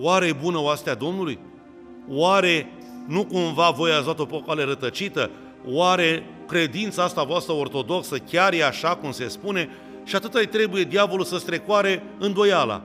Oare e bună oastea Domnului? Oare nu cumva voi ați luat-o pe o cale rătăcită? Oare credința asta voastră ortodoxă chiar e așa cum se spune? Și atât îi trebuie diavolul să strecoare îndoiala.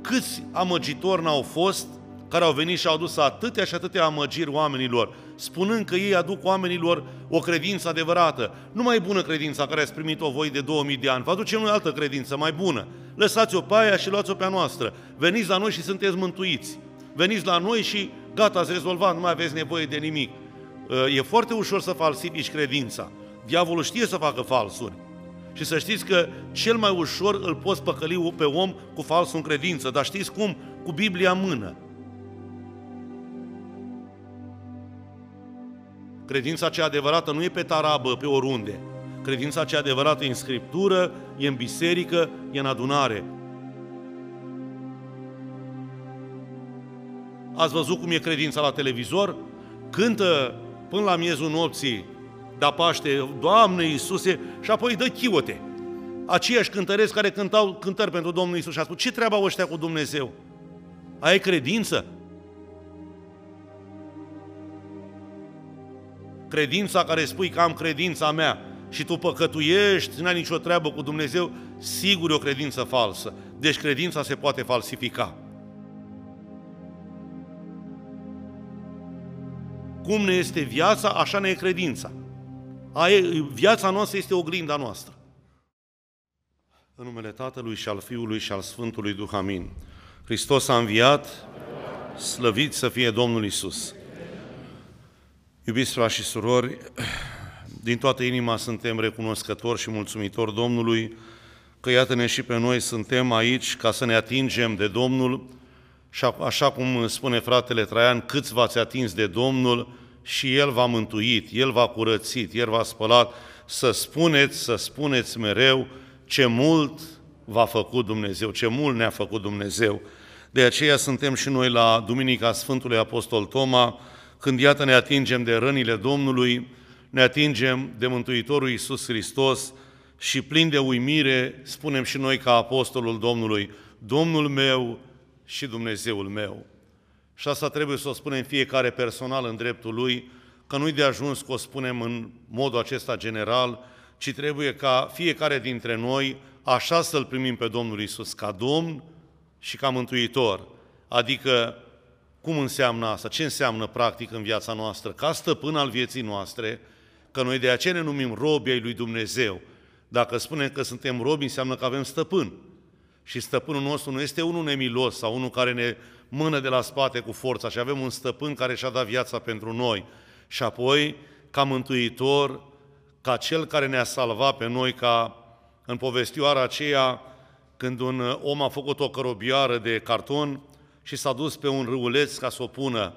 Câți amăgitori n-au fost care au venit și au adus atâtea și atâtea amăgiri oamenilor, spunând că ei aduc oamenilor o credință adevărată. Nu mai bună credința care ați primit-o voi de 2000 de ani, vă aducem noi altă credință mai bună. Lăsați-o pe aia și luați-o pe a noastră. Veniți la noi și sunteți mântuiți. Veniți la noi și gata, ați rezolvat, nu mai aveți nevoie de nimic. E foarte ușor să falsifici credința. Diavolul știe să facă falsuri. Și să știți că cel mai ușor îl poți păcăli pe om cu falsul în credință, dar știți cum? Cu Biblia în mână. Credința cea adevărată nu e pe tarabă, pe oriunde. Credința cea adevărată e în Scriptură, e în biserică, e în adunare. Ați văzut cum e credința la televizor? Cântă până la miezul nopții, da Paște, Doamne Iisuse, și apoi dă chiote. Aceiași cântăreți care cântau cântări pentru Domnul Iisus și a spus, ce treaba ăștia cu Dumnezeu? Ai credință? Credința care spui că am credința mea și tu păcătuiești, n-ai nicio treabă cu Dumnezeu, sigur e o credință falsă. Deci credința se poate falsifica. Cum ne este viața, așa ne e credința. Viața noastră este oglinda noastră. În numele Tatălui și al Fiului și al Sfântului Duh, amin. Hristos a înviat, slăvit să fie Domnul Isus. Iubiți frați și surori, din toată inima suntem recunoscători și mulțumitori Domnului că iată-ne și pe noi suntem aici ca să ne atingem de Domnul și așa cum spune fratele Traian, câți v-ați atins de Domnul și El v-a mântuit, El v-a curățit, El v-a spălat, să spuneți, să spuneți mereu ce mult v-a făcut Dumnezeu, ce mult ne-a făcut Dumnezeu. De aceea suntem și noi la Duminica Sfântului Apostol Toma, când iată ne atingem de rănile Domnului, ne atingem de Mântuitorul Iisus Hristos și plin de uimire spunem și noi ca apostolul Domnului, Domnul meu și Dumnezeul meu. Și asta trebuie să o spunem fiecare personal în dreptul lui, că nu-i de ajuns că o spunem în modul acesta general, ci trebuie ca fiecare dintre noi așa să-L primim pe Domnul Isus ca Domn și ca Mântuitor. Adică cum înseamnă asta? Ce înseamnă practic în viața noastră? Ca stăpân al vieții noastre, că noi de aceea ne numim robi ai lui Dumnezeu. Dacă spunem că suntem robi, înseamnă că avem stăpân. Și stăpânul nostru nu este unul nemilos sau unul care ne mână de la spate cu forța, ci avem un stăpân care și-a dat viața pentru noi. Și apoi, ca mântuitor, ca cel care ne-a salvat pe noi, ca în povestioara aceea, când un om a făcut o cărobioară de carton și s-a dus pe un râuleț ca să o pună.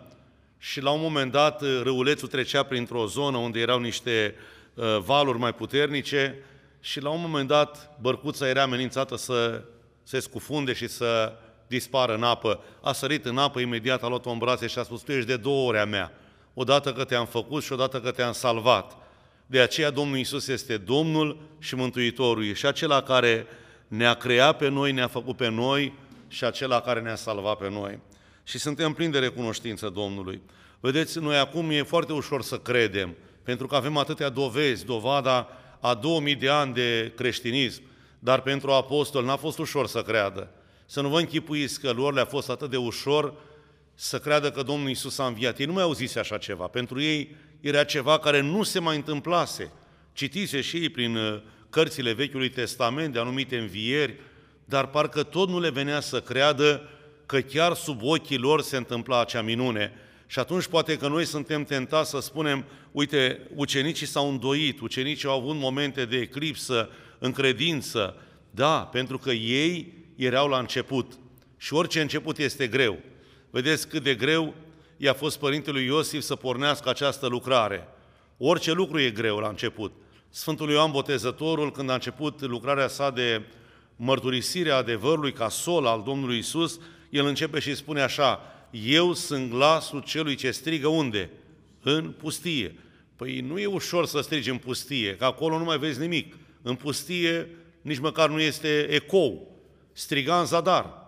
Și la un moment dat râulețul trecea printr-o zonă unde erau niște uh, valuri mai puternice și la un moment dat bărcuța era amenințată să se scufunde și să dispară în apă. A sărit în apă, imediat a luat-o în brațe și a spus, tu ești de două ori a mea, odată că te-am făcut și odată că te-am salvat. De aceea Domnul Isus este Domnul și Mântuitorul, și acela care ne-a creat pe noi, ne-a făcut pe noi și acela care ne-a salvat pe noi. Și suntem plini de recunoștință Domnului. Vedeți, noi acum e foarte ușor să credem, pentru că avem atâtea dovezi, dovada a 2000 de ani de creștinism, dar pentru apostol n-a fost ușor să creadă. Să nu vă închipuiți că lor le-a fost atât de ușor să creadă că Domnul Isus a înviat. Ei nu mai au zis așa ceva. Pentru ei era ceva care nu se mai întâmplase. Citise și ei prin uh, cărțile Vechiului Testament de anumite învieri, dar parcă tot nu le venea să creadă că chiar sub ochii lor se întâmpla acea minune. Și atunci poate că noi suntem tentați să spunem, uite, ucenicii s-au îndoit, ucenicii au avut momente de eclipsă în credință. Da, pentru că ei erau la început. Și orice început este greu. Vedeți cât de greu i-a fost părintelui Iosif să pornească această lucrare. Orice lucru e greu la început. Sfântul Ioan Botezătorul, când a început lucrarea sa de mărturisire a adevărului ca sol al Domnului Isus, el începe și spune așa, eu sunt glasul celui ce strigă unde? În pustie. Păi nu e ușor să strigi în pustie, că acolo nu mai vezi nimic. În pustie nici măcar nu este ecou. Striga în zadar.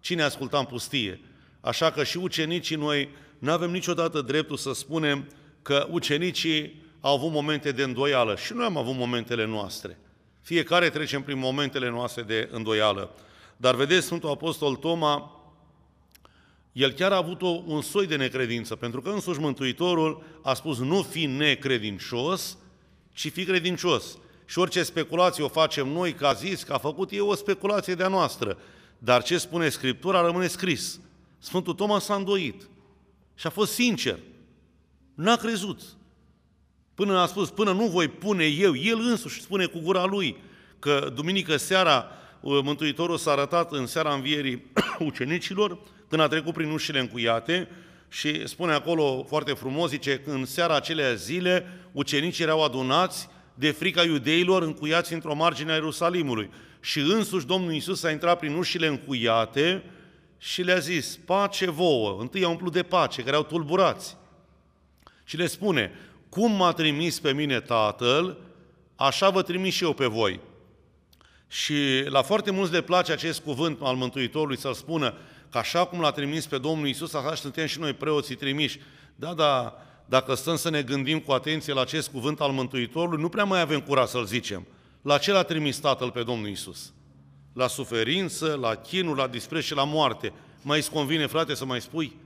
Cine asculta în pustie? Așa că și ucenicii noi nu avem niciodată dreptul să spunem că ucenicii au avut momente de îndoială și noi am avut momentele noastre. Fiecare trecem prin momentele noastre de îndoială. Dar vedeți, Sfântul Apostol Toma, el chiar a avut o, un soi de necredință, pentru că însuși Mântuitorul a spus nu fi necredincios, ci fi credincios. Și orice speculație o facem noi, că a zis, că a făcut, e o speculație de-a noastră. Dar ce spune Scriptura rămâne scris. Sfântul Toma s-a îndoit și a fost sincer. N-a crezut. Până a spus, până nu voi pune eu, el însuși spune cu gura lui că duminică seara uh, Mântuitorul s-a arătat în seara învierii ucenicilor, când a trecut prin ușile încuiate și spune acolo foarte frumos, zice, că în seara acelea zile ucenicii erau adunați de frica iudeilor încuiați într-o margine a Ierusalimului. Și însuși Domnul Iisus a intrat prin ușile încuiate și le-a zis, pace vouă, întâi a umplut de pace, care au tulburați. Și le spune, cum m-a trimis pe mine Tatăl, așa vă trimis și eu pe voi. Și la foarte mulți le place acest cuvânt al Mântuitorului să spună că așa cum l-a trimis pe Domnul Isus, așa suntem și noi preoții trimiși. Da, da, dacă stăm să ne gândim cu atenție la acest cuvânt al Mântuitorului, nu prea mai avem curaj să-l zicem. La ce l-a trimis Tatăl pe Domnul Isus? La suferință, la chinul, la dispreț și la moarte. Mai îți convine, frate, să mai spui?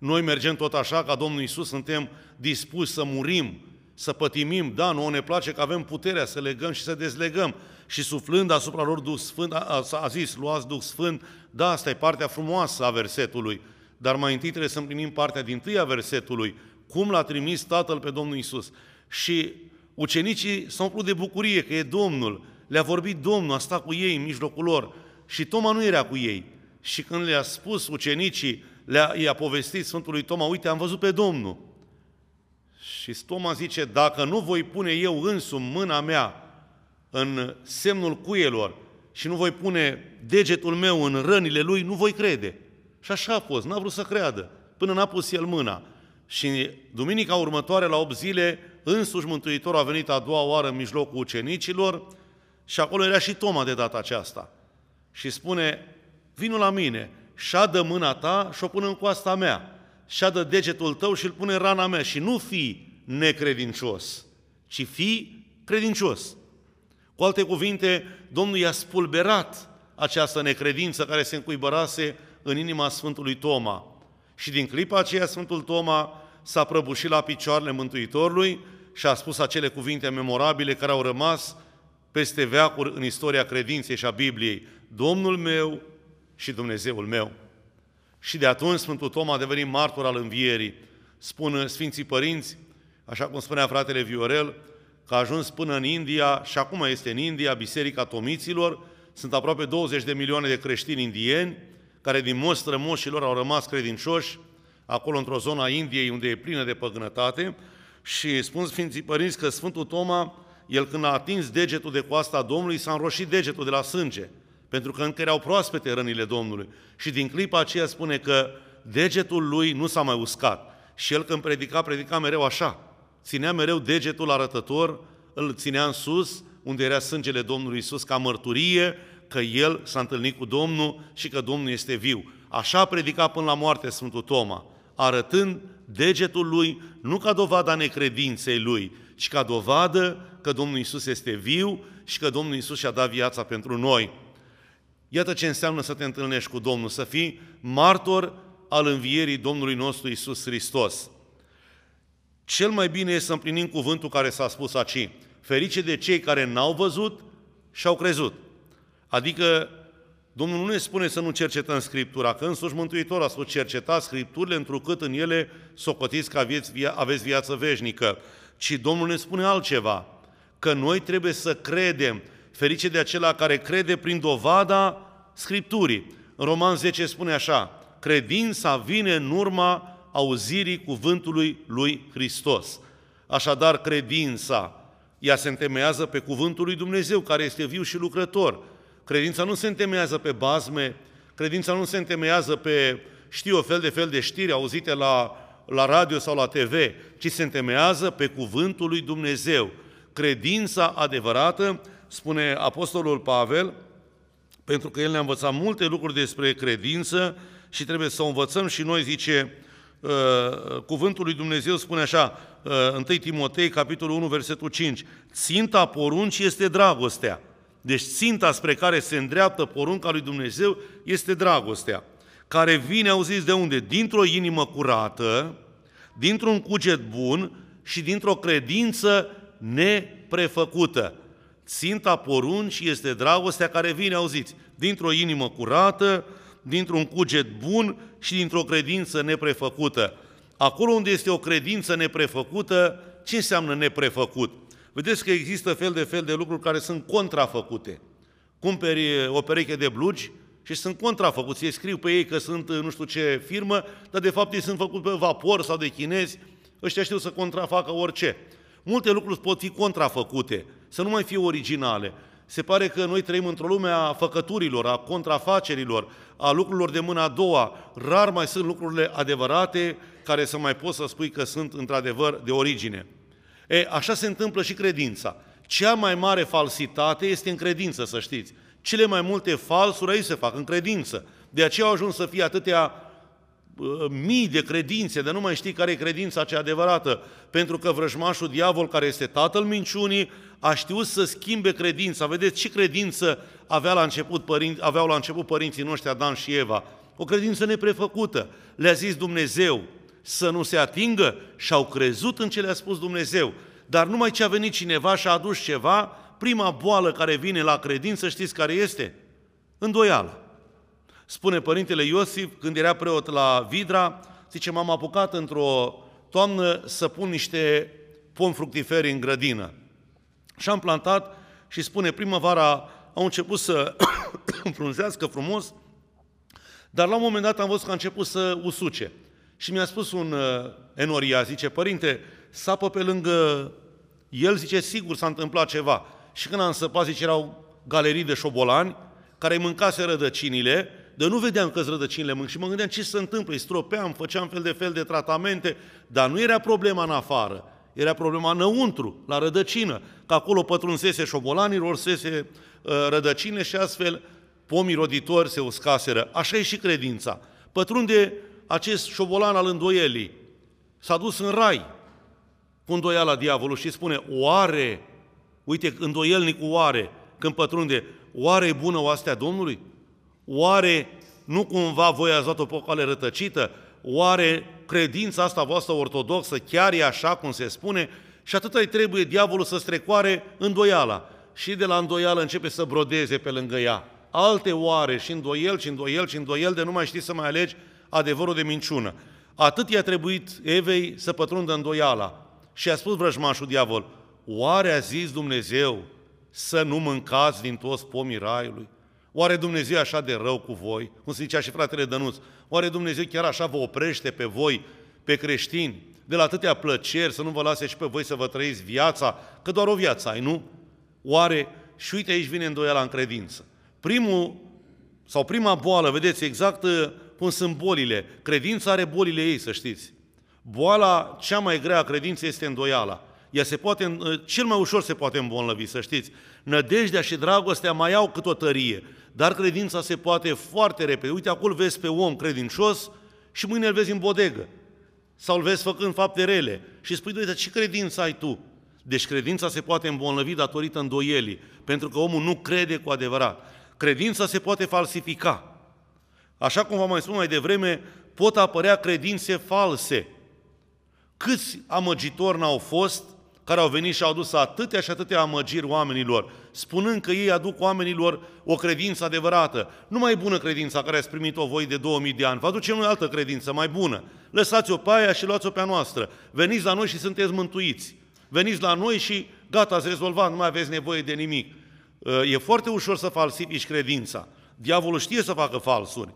Noi mergem tot așa ca Domnul Isus, suntem dispuși să murim, să pătimim, da, nouă ne place că avem puterea să legăm și să dezlegăm. Și suflând asupra lor Duh Sfânt, a, a zis, luați Duh Sfânt, da, asta e partea frumoasă a versetului, dar mai întâi trebuie să împlinim partea din tâi a versetului, cum l-a trimis Tatăl pe Domnul Isus. Și ucenicii s-au umplut de bucurie că e Domnul, le-a vorbit Domnul, a stat cu ei în mijlocul lor și Toma nu era cu ei. Și când le-a spus ucenicii, le-a, i-a povestit Sfântului Toma, uite, am văzut pe Domnul. Și Toma zice, dacă nu voi pune eu însumi mâna mea în semnul cuielor și nu voi pune degetul meu în rănile lui, nu voi crede. Și așa a fost, n-a vrut să creadă, până n-a pus el mâna. Și duminica următoare, la 8 zile, însuși Mântuitorul a venit a doua oară în mijlocul ucenicilor și acolo era și Toma de data aceasta. Și spune, vino la mine, șadă mâna ta și o pune în coasta mea, șadă degetul tău și îl pune în rana mea și nu fi necredincios, ci fi credincios. Cu alte cuvinte, Domnul i-a spulberat această necredință care se încuibărase în inima Sfântului Toma. Și din clipa aceea Sfântul Toma s-a prăbușit la picioarele Mântuitorului și a spus acele cuvinte memorabile care au rămas peste veacuri în istoria credinței și a Bibliei. Domnul meu și Dumnezeul meu. Și de atunci Sfântul Toma a devenit martor al învierii. Spun Sfinții Părinți, așa cum spunea fratele Viorel, că a ajuns până în India și acum este în India Biserica Tomiților. Sunt aproape 20 de milioane de creștini indieni care din moși strămoșilor au rămas credincioși acolo într-o zonă a Indiei unde e plină de păgânătate și spun Sfinții Părinți că Sfântul Toma, el când a atins degetul de coasta Domnului, s-a înroșit degetul de la sânge, pentru că încă erau proaspete rănile Domnului. Și din clipa aceea spune că degetul lui nu s-a mai uscat. Și el când predica, predica mereu așa, ținea mereu degetul arătător, îl ținea în sus, unde era sângele Domnului Isus ca mărturie că el s-a întâlnit cu Domnul și că Domnul este viu. Așa predica până la moarte Sfântul Toma, arătând degetul lui nu ca dovada necredinței lui, ci ca dovadă că Domnul Isus este viu și că Domnul Isus și-a dat viața pentru noi. Iată ce înseamnă să te întâlnești cu Domnul, să fii martor al învierii Domnului nostru Isus Hristos. Cel mai bine este să împlinim cuvântul care s-a spus aici. Ferice de cei care n-au văzut și au crezut. Adică Domnul nu ne spune să nu cercetăm Scriptura, că însuși Mântuitor a spus cercetați Scripturile întrucât în ele socotiți că aveți, via- aveți viață veșnică. Ci Domnul ne spune altceva, că noi trebuie să credem, ferice de acela care crede prin dovada Scripturii. În Roman 10 spune așa, credința vine în urma auzirii cuvântului lui Hristos. Așadar, credința, ea se întemeiază pe cuvântul lui Dumnezeu, care este viu și lucrător. Credința nu se întemeiază pe bazme, credința nu se întemeiază pe, știu, o fel de fel de știri auzite la, la radio sau la TV, ci se întemeiază pe cuvântul lui Dumnezeu. Credința adevărată spune Apostolul Pavel, pentru că el ne-a învățat multe lucruri despre credință și trebuie să o învățăm și noi, zice, uh, cuvântul lui Dumnezeu spune așa, 1 uh, Timotei, capitolul 1, versetul 5, ținta poruncii este dragostea. Deci ținta spre care se îndreaptă porunca lui Dumnezeu este dragostea, care vine, auziți de unde? Dintr-o inimă curată, dintr-un cuget bun și dintr-o credință neprefăcută. Ținta poruncii este dragostea care vine, auziți, dintr-o inimă curată, dintr-un cuget bun și dintr-o credință neprefăcută. Acolo unde este o credință neprefăcută, ce înseamnă neprefăcut? Vedeți că există fel de fel de lucruri care sunt contrafăcute. Cumperi o pereche de blugi și sunt contrafăcuți. Ei scriu pe ei că sunt nu știu ce firmă, dar de fapt ei sunt făcuți pe vapor sau de chinezi. Ăștia știu să contrafacă orice. Multe lucruri pot fi contrafăcute, să nu mai fie originale. Se pare că noi trăim într-o lume a făcăturilor, a contrafacerilor, a lucrurilor de mâna a doua. Rar mai sunt lucrurile adevărate care să mai poți să spui că sunt într-adevăr de origine. E, așa se întâmplă și credința. Cea mai mare falsitate este în credință, să știți. Cele mai multe falsuri aici se fac în credință. De aceea au ajuns să fie atâtea uh, mii de credințe, de nu mai știi care e credința cea adevărată, pentru că vrăjmașul diavol, care este tatăl minciunii, a știut să schimbe credința. Vedeți ce credință avea la început părinți, aveau la început părinții noștri Adam și Eva? O credință neprefăcută. Le-a zis Dumnezeu să nu se atingă și au crezut în ce le-a spus Dumnezeu. Dar numai ce a venit cineva și a adus ceva, prima boală care vine la credință, știți care este? Îndoială. Spune Părintele Iosif, când era preot la Vidra, zice, m-am apucat într-o toamnă să pun niște pomi fructiferi în grădină. Și am plantat și spune, primăvara au început să înfrunzească frumos, dar la un moment dat am văzut că a început să usuce. Și mi-a spus un uh, enoria, zice, părinte, sapă pe lângă el, zice, sigur s-a întâmplat ceva. Și când am săpat, zice, erau galerii de șobolani care îi mâncase rădăcinile, de nu vedeam că rădăcinile mânc și mă gândeam ce se întâmplă, îi stropeam, făceam fel de fel de tratamente, dar nu era problema în afară, era problema înăuntru, la rădăcină, că acolo pătrunsese șobolanii, rorsese uh, rădăcine și astfel pomii roditori se uscaseră. Așa e și credința. Pătrunde acest șobolan al îndoielii, s-a dus în rai. Cu îndoiala diavolul și spune, oare, uite, îndoielnicul oare, când pătrunde, oare e bună oastea Domnului? Oare nu cumva voi ați dat-o pe o cale rătăcită? Oare credința asta voastră ortodoxă chiar e așa cum se spune? Și atât îi trebuie diavolul să strecoare îndoiala. Și de la îndoială începe să brodeze pe lângă ea. Alte oare și îndoiel și îndoiel și îndoiel de nu mai știi să mai alegi adevărul de minciună. Atât i-a trebuit Evei să pătrundă îndoiala. Și a spus vrăjmașul diavol, oare a zis Dumnezeu să nu mâncați din toți pomii raiului? Oare Dumnezeu e așa de rău cu voi? Cum se zicea și fratele Dănuț, oare Dumnezeu chiar așa vă oprește pe voi, pe creștini, de la atâtea plăceri, să nu vă lase și pe voi să vă trăiți viața, că doar o viață ai, nu? Oare, și uite aici vine îndoiala în credință. Primul, sau prima boală, vedeți, exact uh, cum sunt bolile. Credința are bolile ei, să știți. Boala cea mai grea a credinței este îndoiala. Ea se poate, uh, cel mai ușor se poate îmbolnăvi, să știți. Nădejdea și dragostea mai au cât o tărie, dar credința se poate foarte repede. Uite, acolo vezi pe om credincios și mâine îl vezi în bodegă. Sau îl vezi făcând fapte rele și spui, uite, ce credință ai tu? Deci credința se poate îmbolnăvi datorită îndoielii, pentru că omul nu crede cu adevărat. Credința se poate falsifica. Așa cum v-am mai spus mai devreme, pot apărea credințe false. Câți amăgitori n-au fost care au venit și au adus atâtea și atâtea amăgiri oamenilor, spunând că ei aduc oamenilor o credință adevărată. Nu mai bună credința care ați primit-o voi de 2000 de ani, vă aducem noi altă credință mai bună. Lăsați-o pe aia și luați-o pe a noastră. Veniți la noi și sunteți mântuiți. Veniți la noi și gata, ați rezolvat, nu mai aveți nevoie de nimic. E foarte ușor să falsifici credința. Diavolul știe să facă falsuri.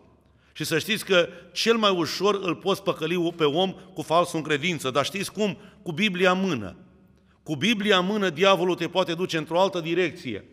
Și să știți că cel mai ușor îl poți păcăli pe om cu falsul în credință, dar știți cum? Cu Biblia în mână. Cu Biblia în mână, diavolul te poate duce într-o altă direcție.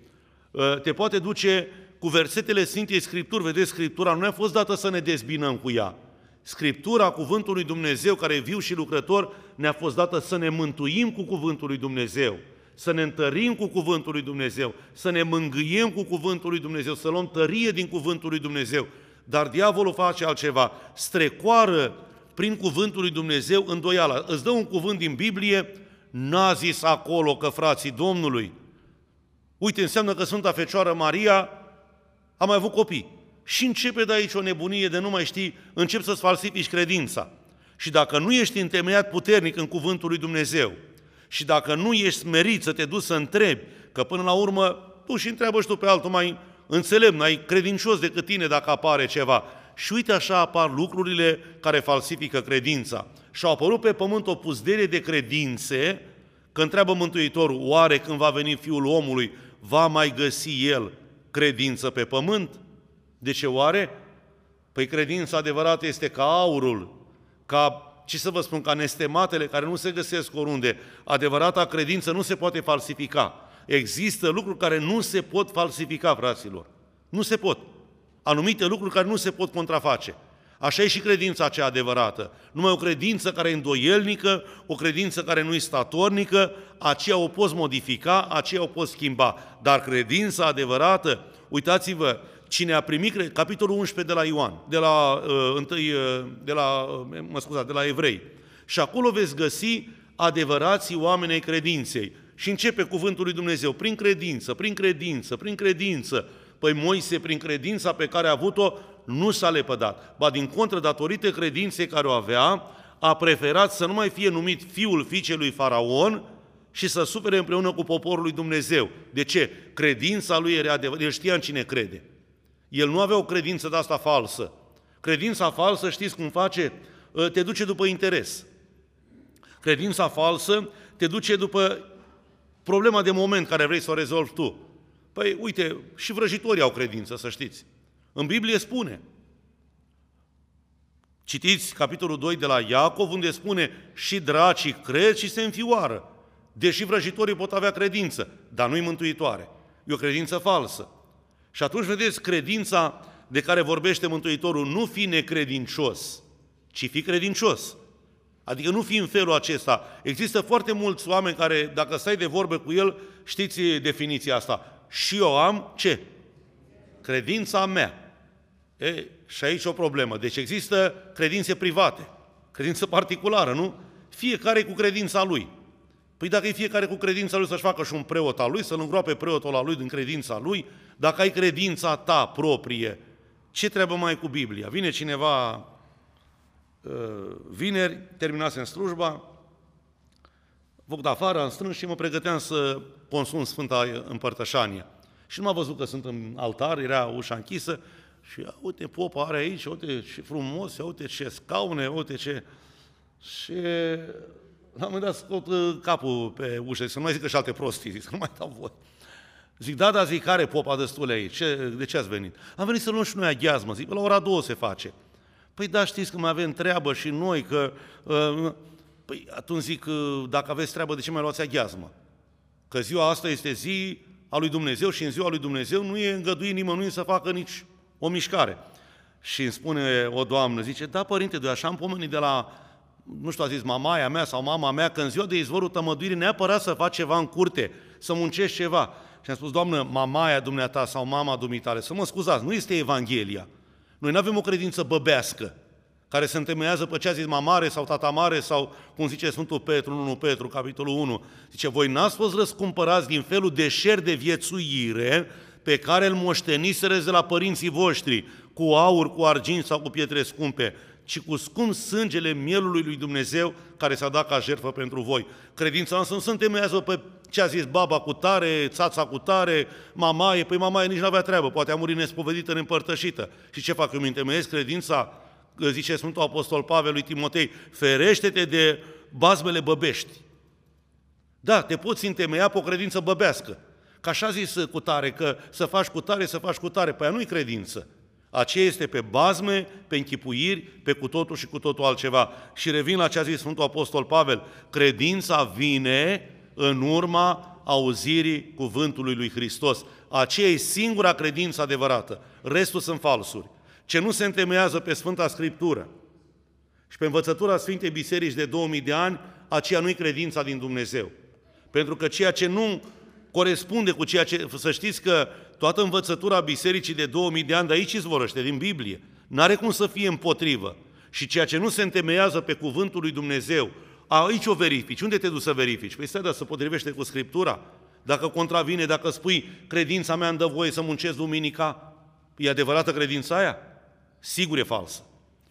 Ă, te poate duce cu versetele Sfintei Scripturi. Vedeți, Scriptura nu a fost dată să ne dezbinăm cu ea. Scriptura, Cuvântul lui Dumnezeu, care e viu și lucrător, ne-a fost dată să ne mântuim cu Cuvântul lui Dumnezeu. să ne întărim cu cuvântul lui Dumnezeu, să ne mângâiem cu cuvântul lui Dumnezeu, să luăm tărie din cuvântul lui Dumnezeu. Dar diavolul face altceva, strecoară prin cuvântul lui Dumnezeu îndoiala. Îți dă un cuvânt din Biblie, n-a zis acolo că frații Domnului. Uite, înseamnă că Sfânta Fecioară Maria a mai avut copii. Și începe de aici o nebunie de nu mai știi, încep să-ți falsifici credința. Și dacă nu ești întemeiat puternic în cuvântul lui Dumnezeu, și dacă nu ești smerit să te duci să întrebi, că până la urmă tu și întreabă și tu pe altul mai înțelept, mai credincios decât tine dacă apare ceva. Și uite așa apar lucrurile care falsifică credința. Și au apărut pe pământ o puzdere de credințe, că întreabă Mântuitorul, oare când va veni Fiul omului, va mai găsi El credință pe pământ? De ce oare? Păi credința adevărată este ca aurul, ca, ce să vă spun, ca nestematele care nu se găsesc oriunde. Adevărata credință nu se poate falsifica. Există lucruri care nu se pot falsifica, fraților. Nu se pot. Anumite lucruri care nu se pot contraface. Așa e și credința cea adevărată. Numai o credință care e îndoielnică, o credință care nu e statornică, aceea o poți modifica, aceea o poți schimba. Dar credința adevărată, uitați-vă, cine a primit, capitolul 11 de la Ioan, de la, uh, întâi, uh, de la, uh, mă scuzați, de la evrei. Și acolo veți găsi adevărații oameni ai credinței. Și începe cuvântul lui Dumnezeu, prin credință, prin credință, prin credință. Păi Moise, prin credința pe care a avut-o, nu s-a lepădat. Ba din contră, datorită credinței care o avea, a preferat să nu mai fie numit fiul fiicei lui Faraon și să sufere împreună cu poporul lui Dumnezeu. De ce? Credința lui era adevărat. El știa în cine crede. El nu avea o credință de asta falsă. Credința falsă, știți cum face? Ă, te duce după interes. Credința falsă te duce după problema de moment care vrei să o rezolvi tu. Păi, uite, și vrăjitorii au credință, să știți. În Biblie spune. Citiți capitolul 2 de la Iacov, unde spune și dracii cred și se înfioară. Deși vrăjitorii pot avea credință, dar nu-i mântuitoare. E o credință falsă. Și atunci, vedeți, credința de care vorbește Mântuitorul, nu fi necredincios, ci fi credincios. Adică nu fi în felul acesta. Există foarte mulți oameni care, dacă stai de vorbe cu el, știți definiția asta. Și eu am ce? Credința mea. E, și aici o problemă. Deci există credințe private, credință particulară, nu? Fiecare cu credința lui. Păi dacă e fiecare cu credința lui să-și facă și un preot al lui, să-l îngroape preotul al lui din credința lui, dacă ai credința ta proprie, ce treabă mai cu Biblia? Vine cineva uh, vineri, terminasem slujba, făcut afară, am strâns și mă pregăteam să consum Sfânta Împărtășanie. Și nu m-a văzut că sunt în altar, era ușa închisă și uite, popa are aici, uite ce frumos, uite ce scaune, uite ce... Și la un moment dat scot uh, capul pe ușă, să nu mai zică și alte prostii, zic, să nu mai dau voi. Zic, da, da, zic, care popa destule aici? Ce, de ce ați venit? Am venit să luăm și noi aghiazmă. Zic, la ora două se face. Păi da, știți că mai avem treabă și noi, că... Uh, păi atunci zic, uh, dacă aveți treabă, de ce mai luați aghiazmă? Că ziua asta este zi a lui Dumnezeu și în ziua lui Dumnezeu nu e îngăduit nimănui să facă nici o mișcare. Și îmi spune o doamnă, zice, da, părinte, de așa am pomenit de la nu știu, a zis mamaia mea sau mama mea, că în ziua de izvorul tămăduirii neapărat să faci ceva în curte, să muncești ceva. Și am spus, Doamnă, mamaia dumneata sau mama dumitare, să mă scuzați, nu este Evanghelia. Noi nu avem o credință băbească, care se întemeiază pe ce a zis mamare sau tata mare sau, cum zice Sfântul Petru, 1 Petru, capitolul 1. Zice, voi n-ați fost răscumpărați din felul de șer de viețuire pe care îl moștenisereți de la părinții voștri, cu aur, cu argint sau cu pietre scumpe, ci cu scump sângele mielului lui Dumnezeu care s-a dat ca jertfă pentru voi. Credința însă nu se întemeiază pe ce a zis baba cu tare, țața cu tare, mamaie, păi mamaie nici nu avea treabă, poate a murit nespovedită, neîmpărtășită. Și ce fac? Îmi întemeiesc credința, zice Sfântul Apostol Pavel lui Timotei, ferește-te de bazmele băbești. Da, te poți întemeia pe o credință băbească. Ca așa zis cu tare, că să faci cu tare, să faci cu tare. Păi nu-i credință. Aceea este pe bazme, pe închipuiri, pe cu totul și cu totul altceva. Și revin la ce a zis Sfântul Apostol Pavel, credința vine în urma auzirii cuvântului lui Hristos. Aceea e singura credință adevărată. Restul sunt falsuri. Ce nu se întemeiază pe Sfânta Scriptură și pe învățătura Sfintei Biserici de 2000 de ani, aceea nu-i credința din Dumnezeu. Pentru că ceea ce nu corespunde cu ceea ce... Să știți că toată învățătura bisericii de 2000 de ani de aici izvorăște, din Biblie. N-are cum să fie împotrivă. Și ceea ce nu se întemeiază pe cuvântul lui Dumnezeu, aici o verifici. Unde te duci să verifici? Păi stai, dar să potrivește cu Scriptura. Dacă contravine, dacă spui, credința mea îmi dă voie să muncesc duminica, e adevărată credința aia? Sigur e falsă.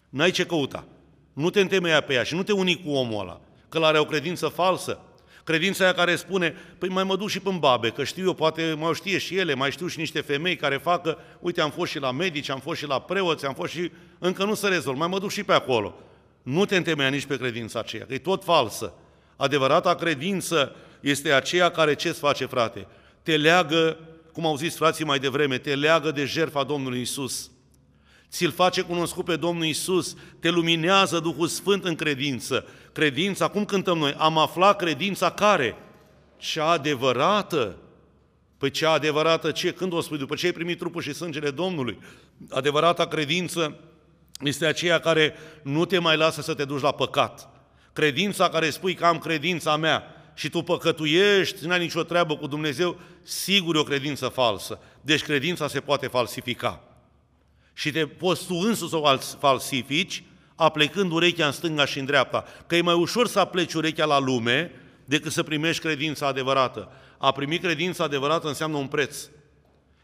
N-ai ce căuta. Nu te întemeia pe ea și nu te uni cu omul ăla, că l are o credință falsă. Credința aia care spune, păi mai mă duc și până babe, că știu eu, poate mai știe și ele, mai știu și niște femei care facă, uite, am fost și la medici, am fost și la preoți, am fost și... Încă nu se rezolv, mai mă duc și pe acolo. Nu te întemeia nici pe credința aceea, că e tot falsă. Adevărata credință este aceea care ce-ți face, frate? Te leagă, cum au zis frații mai devreme, te leagă de jertfa Domnului Isus. Ți-l face cunoscut pe Domnul Isus, te luminează Duhul Sfânt în credință. Credința, cum cântăm noi? Am aflat credința care? Cea adevărată. Păi cea adevărată ce? Când o spui? După ce ai primit trupul și sângele Domnului. Adevărata credință este aceea care nu te mai lasă să te duci la păcat. Credința care spui că am credința mea și tu păcătuiești, n-ai nicio treabă cu Dumnezeu, sigur e o credință falsă. Deci credința se poate falsifica. Și te poți tu însuți să o falsifici, aplecând urechea în stânga și în dreapta. Că e mai ușor să apleci urechea la lume decât să primești credința adevărată. A primi credința adevărată înseamnă un preț.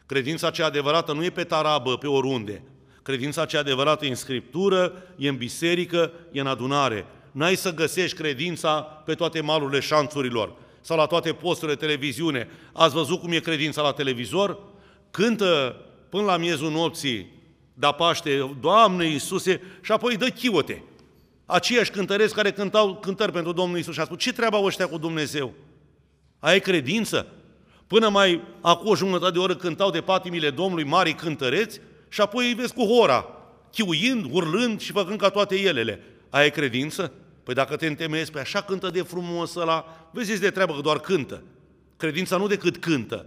Credința cea adevărată nu e pe tarabă, pe oriunde. Credința cea adevărată e în Scriptură, e în biserică, e în adunare. N-ai să găsești credința pe toate malurile șanțurilor sau la toate posturile televiziune. Ați văzut cum e credința la televizor? Cântă până la miezul nopții, da Paște, Doamne Iisuse, și apoi dă chiote. Aceiași cântăreți care cântau cântări pentru Domnul Iisus și a spus, ce treaba ăștia cu Dumnezeu? Ai credință? Până mai acum o jumătate de oră cântau de patimile Domnului mari cântăreți și apoi îi vezi cu hora, chiuind, urlând și făcând ca toate elele. Ai credință? Păi dacă te întemeiezi pe așa cântă de frumos ăla, vezi de treabă că doar cântă. Credința nu decât cântă.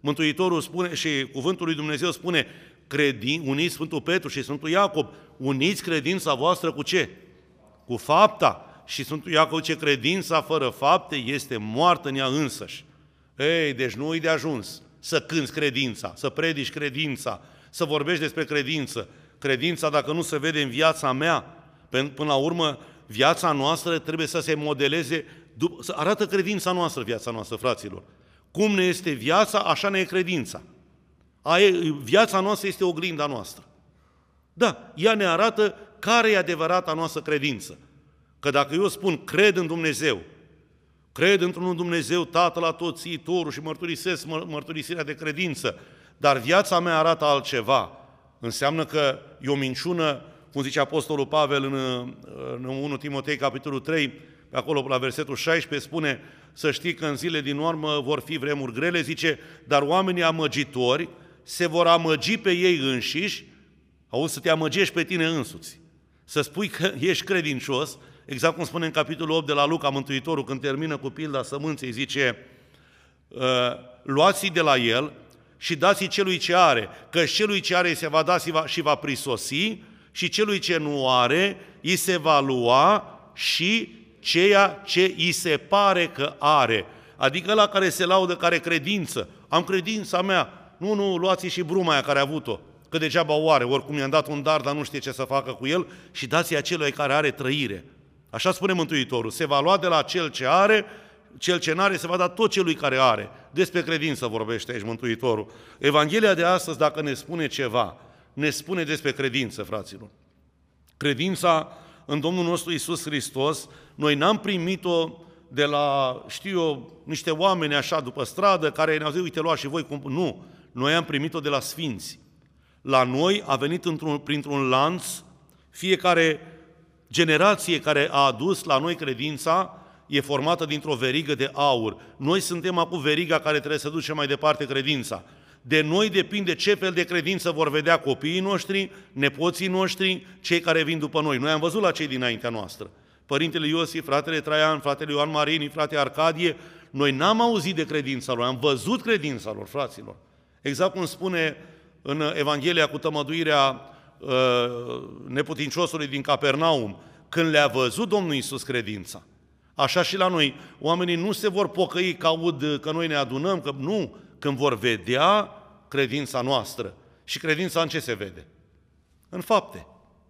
Mântuitorul spune și cuvântul lui Dumnezeu spune, credin, uniți Sfântul Petru și Sfântul Iacob, uniți credința voastră cu ce? Cu fapta. Și Sfântul Iacob ce credința fără fapte este moartă în ea însăși. Ei, deci nu e de ajuns să cânți credința, să predici credința, să vorbești despre credință. Credința, dacă nu se vede în viața mea, până la urmă, viața noastră trebuie să se modeleze, să arată credința noastră, viața noastră, fraților. Cum ne este viața, așa ne e credința. Aia, viața noastră este oglinda noastră. Da, ea ne arată care e adevărata noastră credință. Că dacă eu spun, cred în Dumnezeu, cred într-un Dumnezeu, Tatăl Atoțiitorul și mărturisesc mărturisirea de credință, dar viața mea arată altceva, înseamnă că e o minciună, cum zice Apostolul Pavel în, în 1 Timotei, capitolul 3, pe acolo la versetul 16, spune să știi că în zile din urmă vor fi vremuri grele, zice, dar oamenii amăgitori se vor amăgi pe ei înșiși, auzi, să te amăgești pe tine însuți. Să spui că ești credincios, exact cum spune în capitolul 8 de la Luca, Mântuitorul, când termină cu pilda sămânței, zice, ă, luați de la el și dați-i celui ce are, că celui ce are se va da și va prisosi și celui ce nu are îi se va lua și ceea ce îi se pare că are. Adică la care se laudă care credință. Am credința mea, nu, nu, luați și bruma aia care a avut-o, că degeaba o are, oricum i-am dat un dar, dar nu știe ce să facă cu el și dați-i acelui care are trăire. Așa spune Mântuitorul, se va lua de la cel ce are, cel ce n-are se va da tot celui care are. Despre credință vorbește aici Mântuitorul. Evanghelia de astăzi, dacă ne spune ceva, ne spune despre credință, fraților. Credința în Domnul nostru Isus Hristos, noi n-am primit-o de la, știu eu, niște oameni așa după stradă care ne-au zis, uite, luați și voi, cum... nu, noi am primit-o de la Sfinți. La noi a venit într-un, printr-un lanț, fiecare generație care a adus la noi credința e formată dintr-o verigă de aur. Noi suntem acum veriga care trebuie să duce mai departe credința. De noi depinde ce fel de credință vor vedea copiii noștri, nepoții noștri, cei care vin după noi. Noi am văzut la cei dinaintea noastră. Părintele Iosif, fratele Traian, fratele Ioan Marini, frate Arcadie, noi n-am auzit de credința lor, am văzut credința lor, fraților. Exact cum spune în Evanghelia cu tămăduirea uh, neputinciosului din Capernaum, când le-a văzut Domnul Iisus credința. Așa și la noi. Oamenii nu se vor pocăi că aud că noi ne adunăm, că nu, când vor vedea credința noastră. Și credința în ce se vede? În fapte,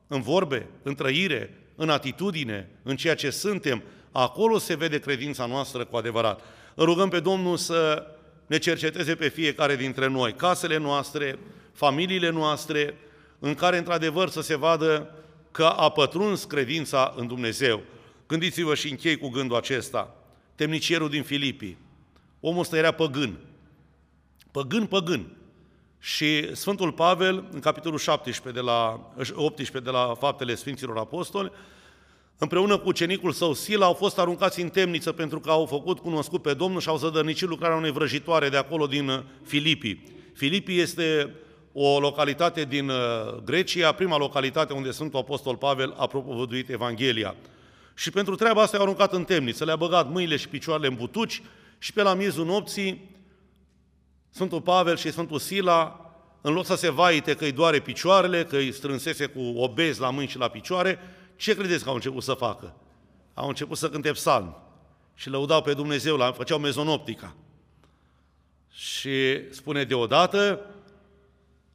în vorbe, în trăire, în atitudine, în ceea ce suntem. Acolo se vede credința noastră cu adevărat. Îl rugăm pe Domnul să ne cerceteze pe fiecare dintre noi, casele noastre, familiile noastre, în care într-adevăr să se vadă că a pătruns credința în Dumnezeu. Gândiți-vă și închei cu gândul acesta. Temnicierul din Filipii. Omul ăsta era păgân. Păgân, păgân. Și Sfântul Pavel, în capitolul 17 de la, 18 de la Faptele Sfinților Apostoli, împreună cu ucenicul său Sila, au fost aruncați în temniță pentru că au făcut cunoscut pe Domnul și au zădărnicit lucrarea unei vrăjitoare de acolo din Filipii. Filipii este o localitate din uh, Grecia, prima localitate unde Sfântul Apostol Pavel a propovăduit Evanghelia. Și pentru treaba asta i-au aruncat în temniță, le-a băgat mâinile și picioarele în butuci și pe la miezul nopții Sfântul Pavel și Sfântul Sila, în loc să se vaite că îi doare picioarele, că îi strânsese cu obez la mâini și la picioare, ce credeți că au început să facă? Au început să cânte psalmi și lăudau pe Dumnezeu, la, făceau mezonoptica. Și spune deodată,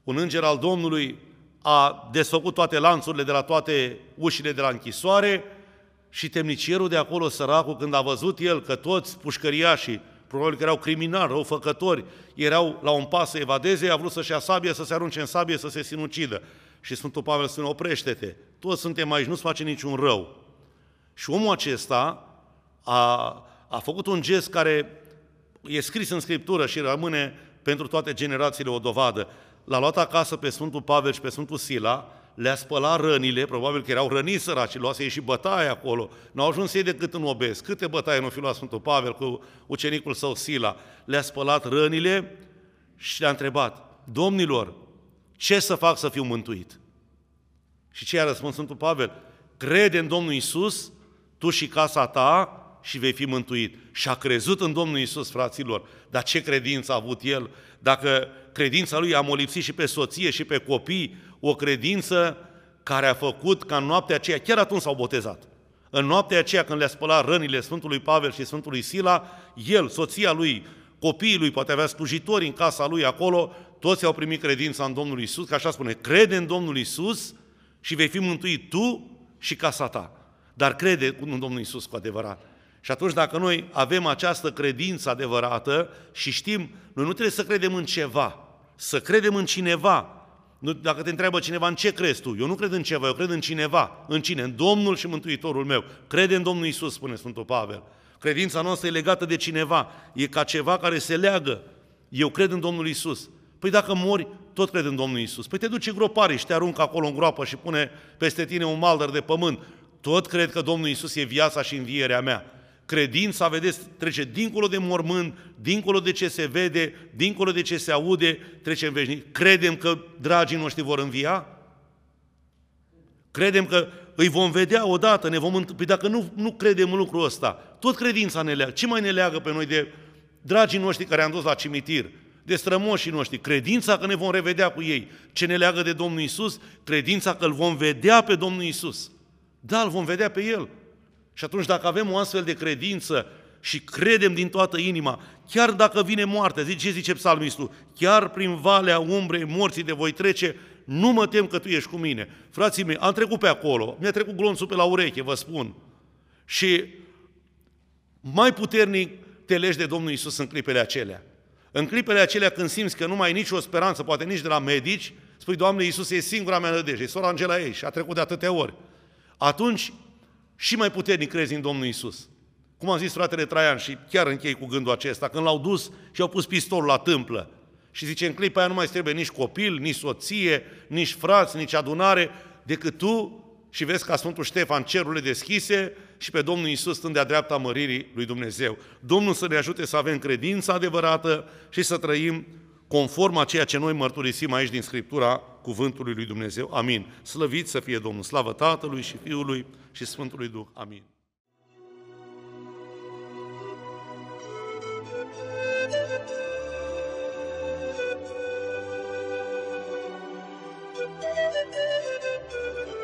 un înger al Domnului a desfăcut toate lanțurile de la toate ușile de la închisoare și temnicierul de acolo, săracul, când a văzut el că toți pușcăriașii, probabil că erau criminali, răufăcători, erau la un pas să evadeze, a vrut să-și ia sabie, să se arunce în sabie, să se sinucidă. Și Sfântul Pavel spune, oprește-te, toți suntem aici, nu-ți face niciun rău. Și omul acesta a, a făcut un gest care e scris în Scriptură și rămâne pentru toate generațiile o dovadă. L-a luat acasă pe Sfântul Pavel și pe Sfântul Sila, le-a spălat rănile, probabil că erau răniți săraci, luase ei și bătaie acolo. Nu au ajuns ei decât în obez. Câte bătaie nu fi luat Sfântul Pavel cu ucenicul său Sila? Le-a spălat rănile și le-a întrebat, domnilor, ce să fac să fiu mântuit? Și ce a răspuns Sfântul Pavel? Crede în Domnul Isus, tu și casa ta, și vei fi mântuit. Și a crezut în Domnul Isus, fraților. Dar ce credință a avut el? Dacă credința lui a molipsit și pe soție și pe copii, o credință care a făcut ca în noaptea aceea, chiar atunci s-au botezat. În noaptea aceea când le-a spălat rănile Sfântului Pavel și Sfântului Sila, el, soția lui, copiii lui, poate avea slujitori în casa lui acolo, toți au primit credința în Domnul Isus, că așa spune, crede în Domnul Isus și vei fi mântuit tu și casa ta. Dar crede în Domnul Isus cu adevărat. Și atunci dacă noi avem această credință adevărată și știm, noi nu trebuie să credem în ceva, să credem în cineva. Nu, dacă te întreabă cineva în ce crezi tu, eu nu cred în ceva, eu cred în cineva. În cine? În Domnul și Mântuitorul meu. Crede în Domnul Isus, spune Sfântul Pavel. Credința noastră e legată de cineva, e ca ceva care se leagă. Eu cred în Domnul Isus. Păi dacă mori, tot cred în Domnul Isus. Păi te duci gropare și te aruncă acolo în groapă și pune peste tine un maldăr de pământ. Tot cred că Domnul Isus e viața și învierea mea. Credința, vedeți, trece dincolo de mormânt, dincolo de ce se vede, dincolo de ce se aude, trece în veșnic. Credem că dragii noștri vor învia? Credem că îi vom vedea odată, ne vom întâlni. Păi dacă nu, nu credem în lucrul ăsta, tot credința ne leagă. Ce mai ne leagă pe noi de dragii noștri care am dus la cimitir? De strămoșii noștri, credința că ne vom revedea cu ei. Ce ne leagă de Domnul Isus? Credința că îl vom vedea pe Domnul Isus. Da, îl vom vedea pe El. Și atunci dacă avem o astfel de credință și credem din toată inima, chiar dacă vine moartea, zice, ce zice psalmistul, chiar prin valea umbrei morții de voi trece, nu mă tem că tu ești cu mine. Frații mei, am trecut pe acolo, mi-a trecut glonțul pe la ureche, vă spun. Și mai puternic te legi de Domnul Isus în clipele acelea. În clipele acelea când simți că nu mai ai nicio speranță, poate nici de la medici, spui, Doamne, Iisus e singura mea nădejde, e sora Angela ei și a trecut de atâtea ori. Atunci și mai puternic crezi în Domnul Isus. Cum am zis fratele Traian și chiar închei cu gândul acesta, când l-au dus și au pus pistolul la tâmplă și zice, în clipa aia nu mai trebuie nici copil, nici soție, nici frați, nici adunare, decât tu și vezi ca Sfântul Ștefan cerurile deschise și pe Domnul Iisus stând de-a dreapta măririi lui Dumnezeu. Domnul să ne ajute să avem credința adevărată și să trăim conform a ceea ce noi mărturisim aici din Scriptura cuvântului lui Dumnezeu. Amin. Slăvit să fie Domnul, slavă Tatălui și Fiului și Sfântului Duh. Amin. Thank you.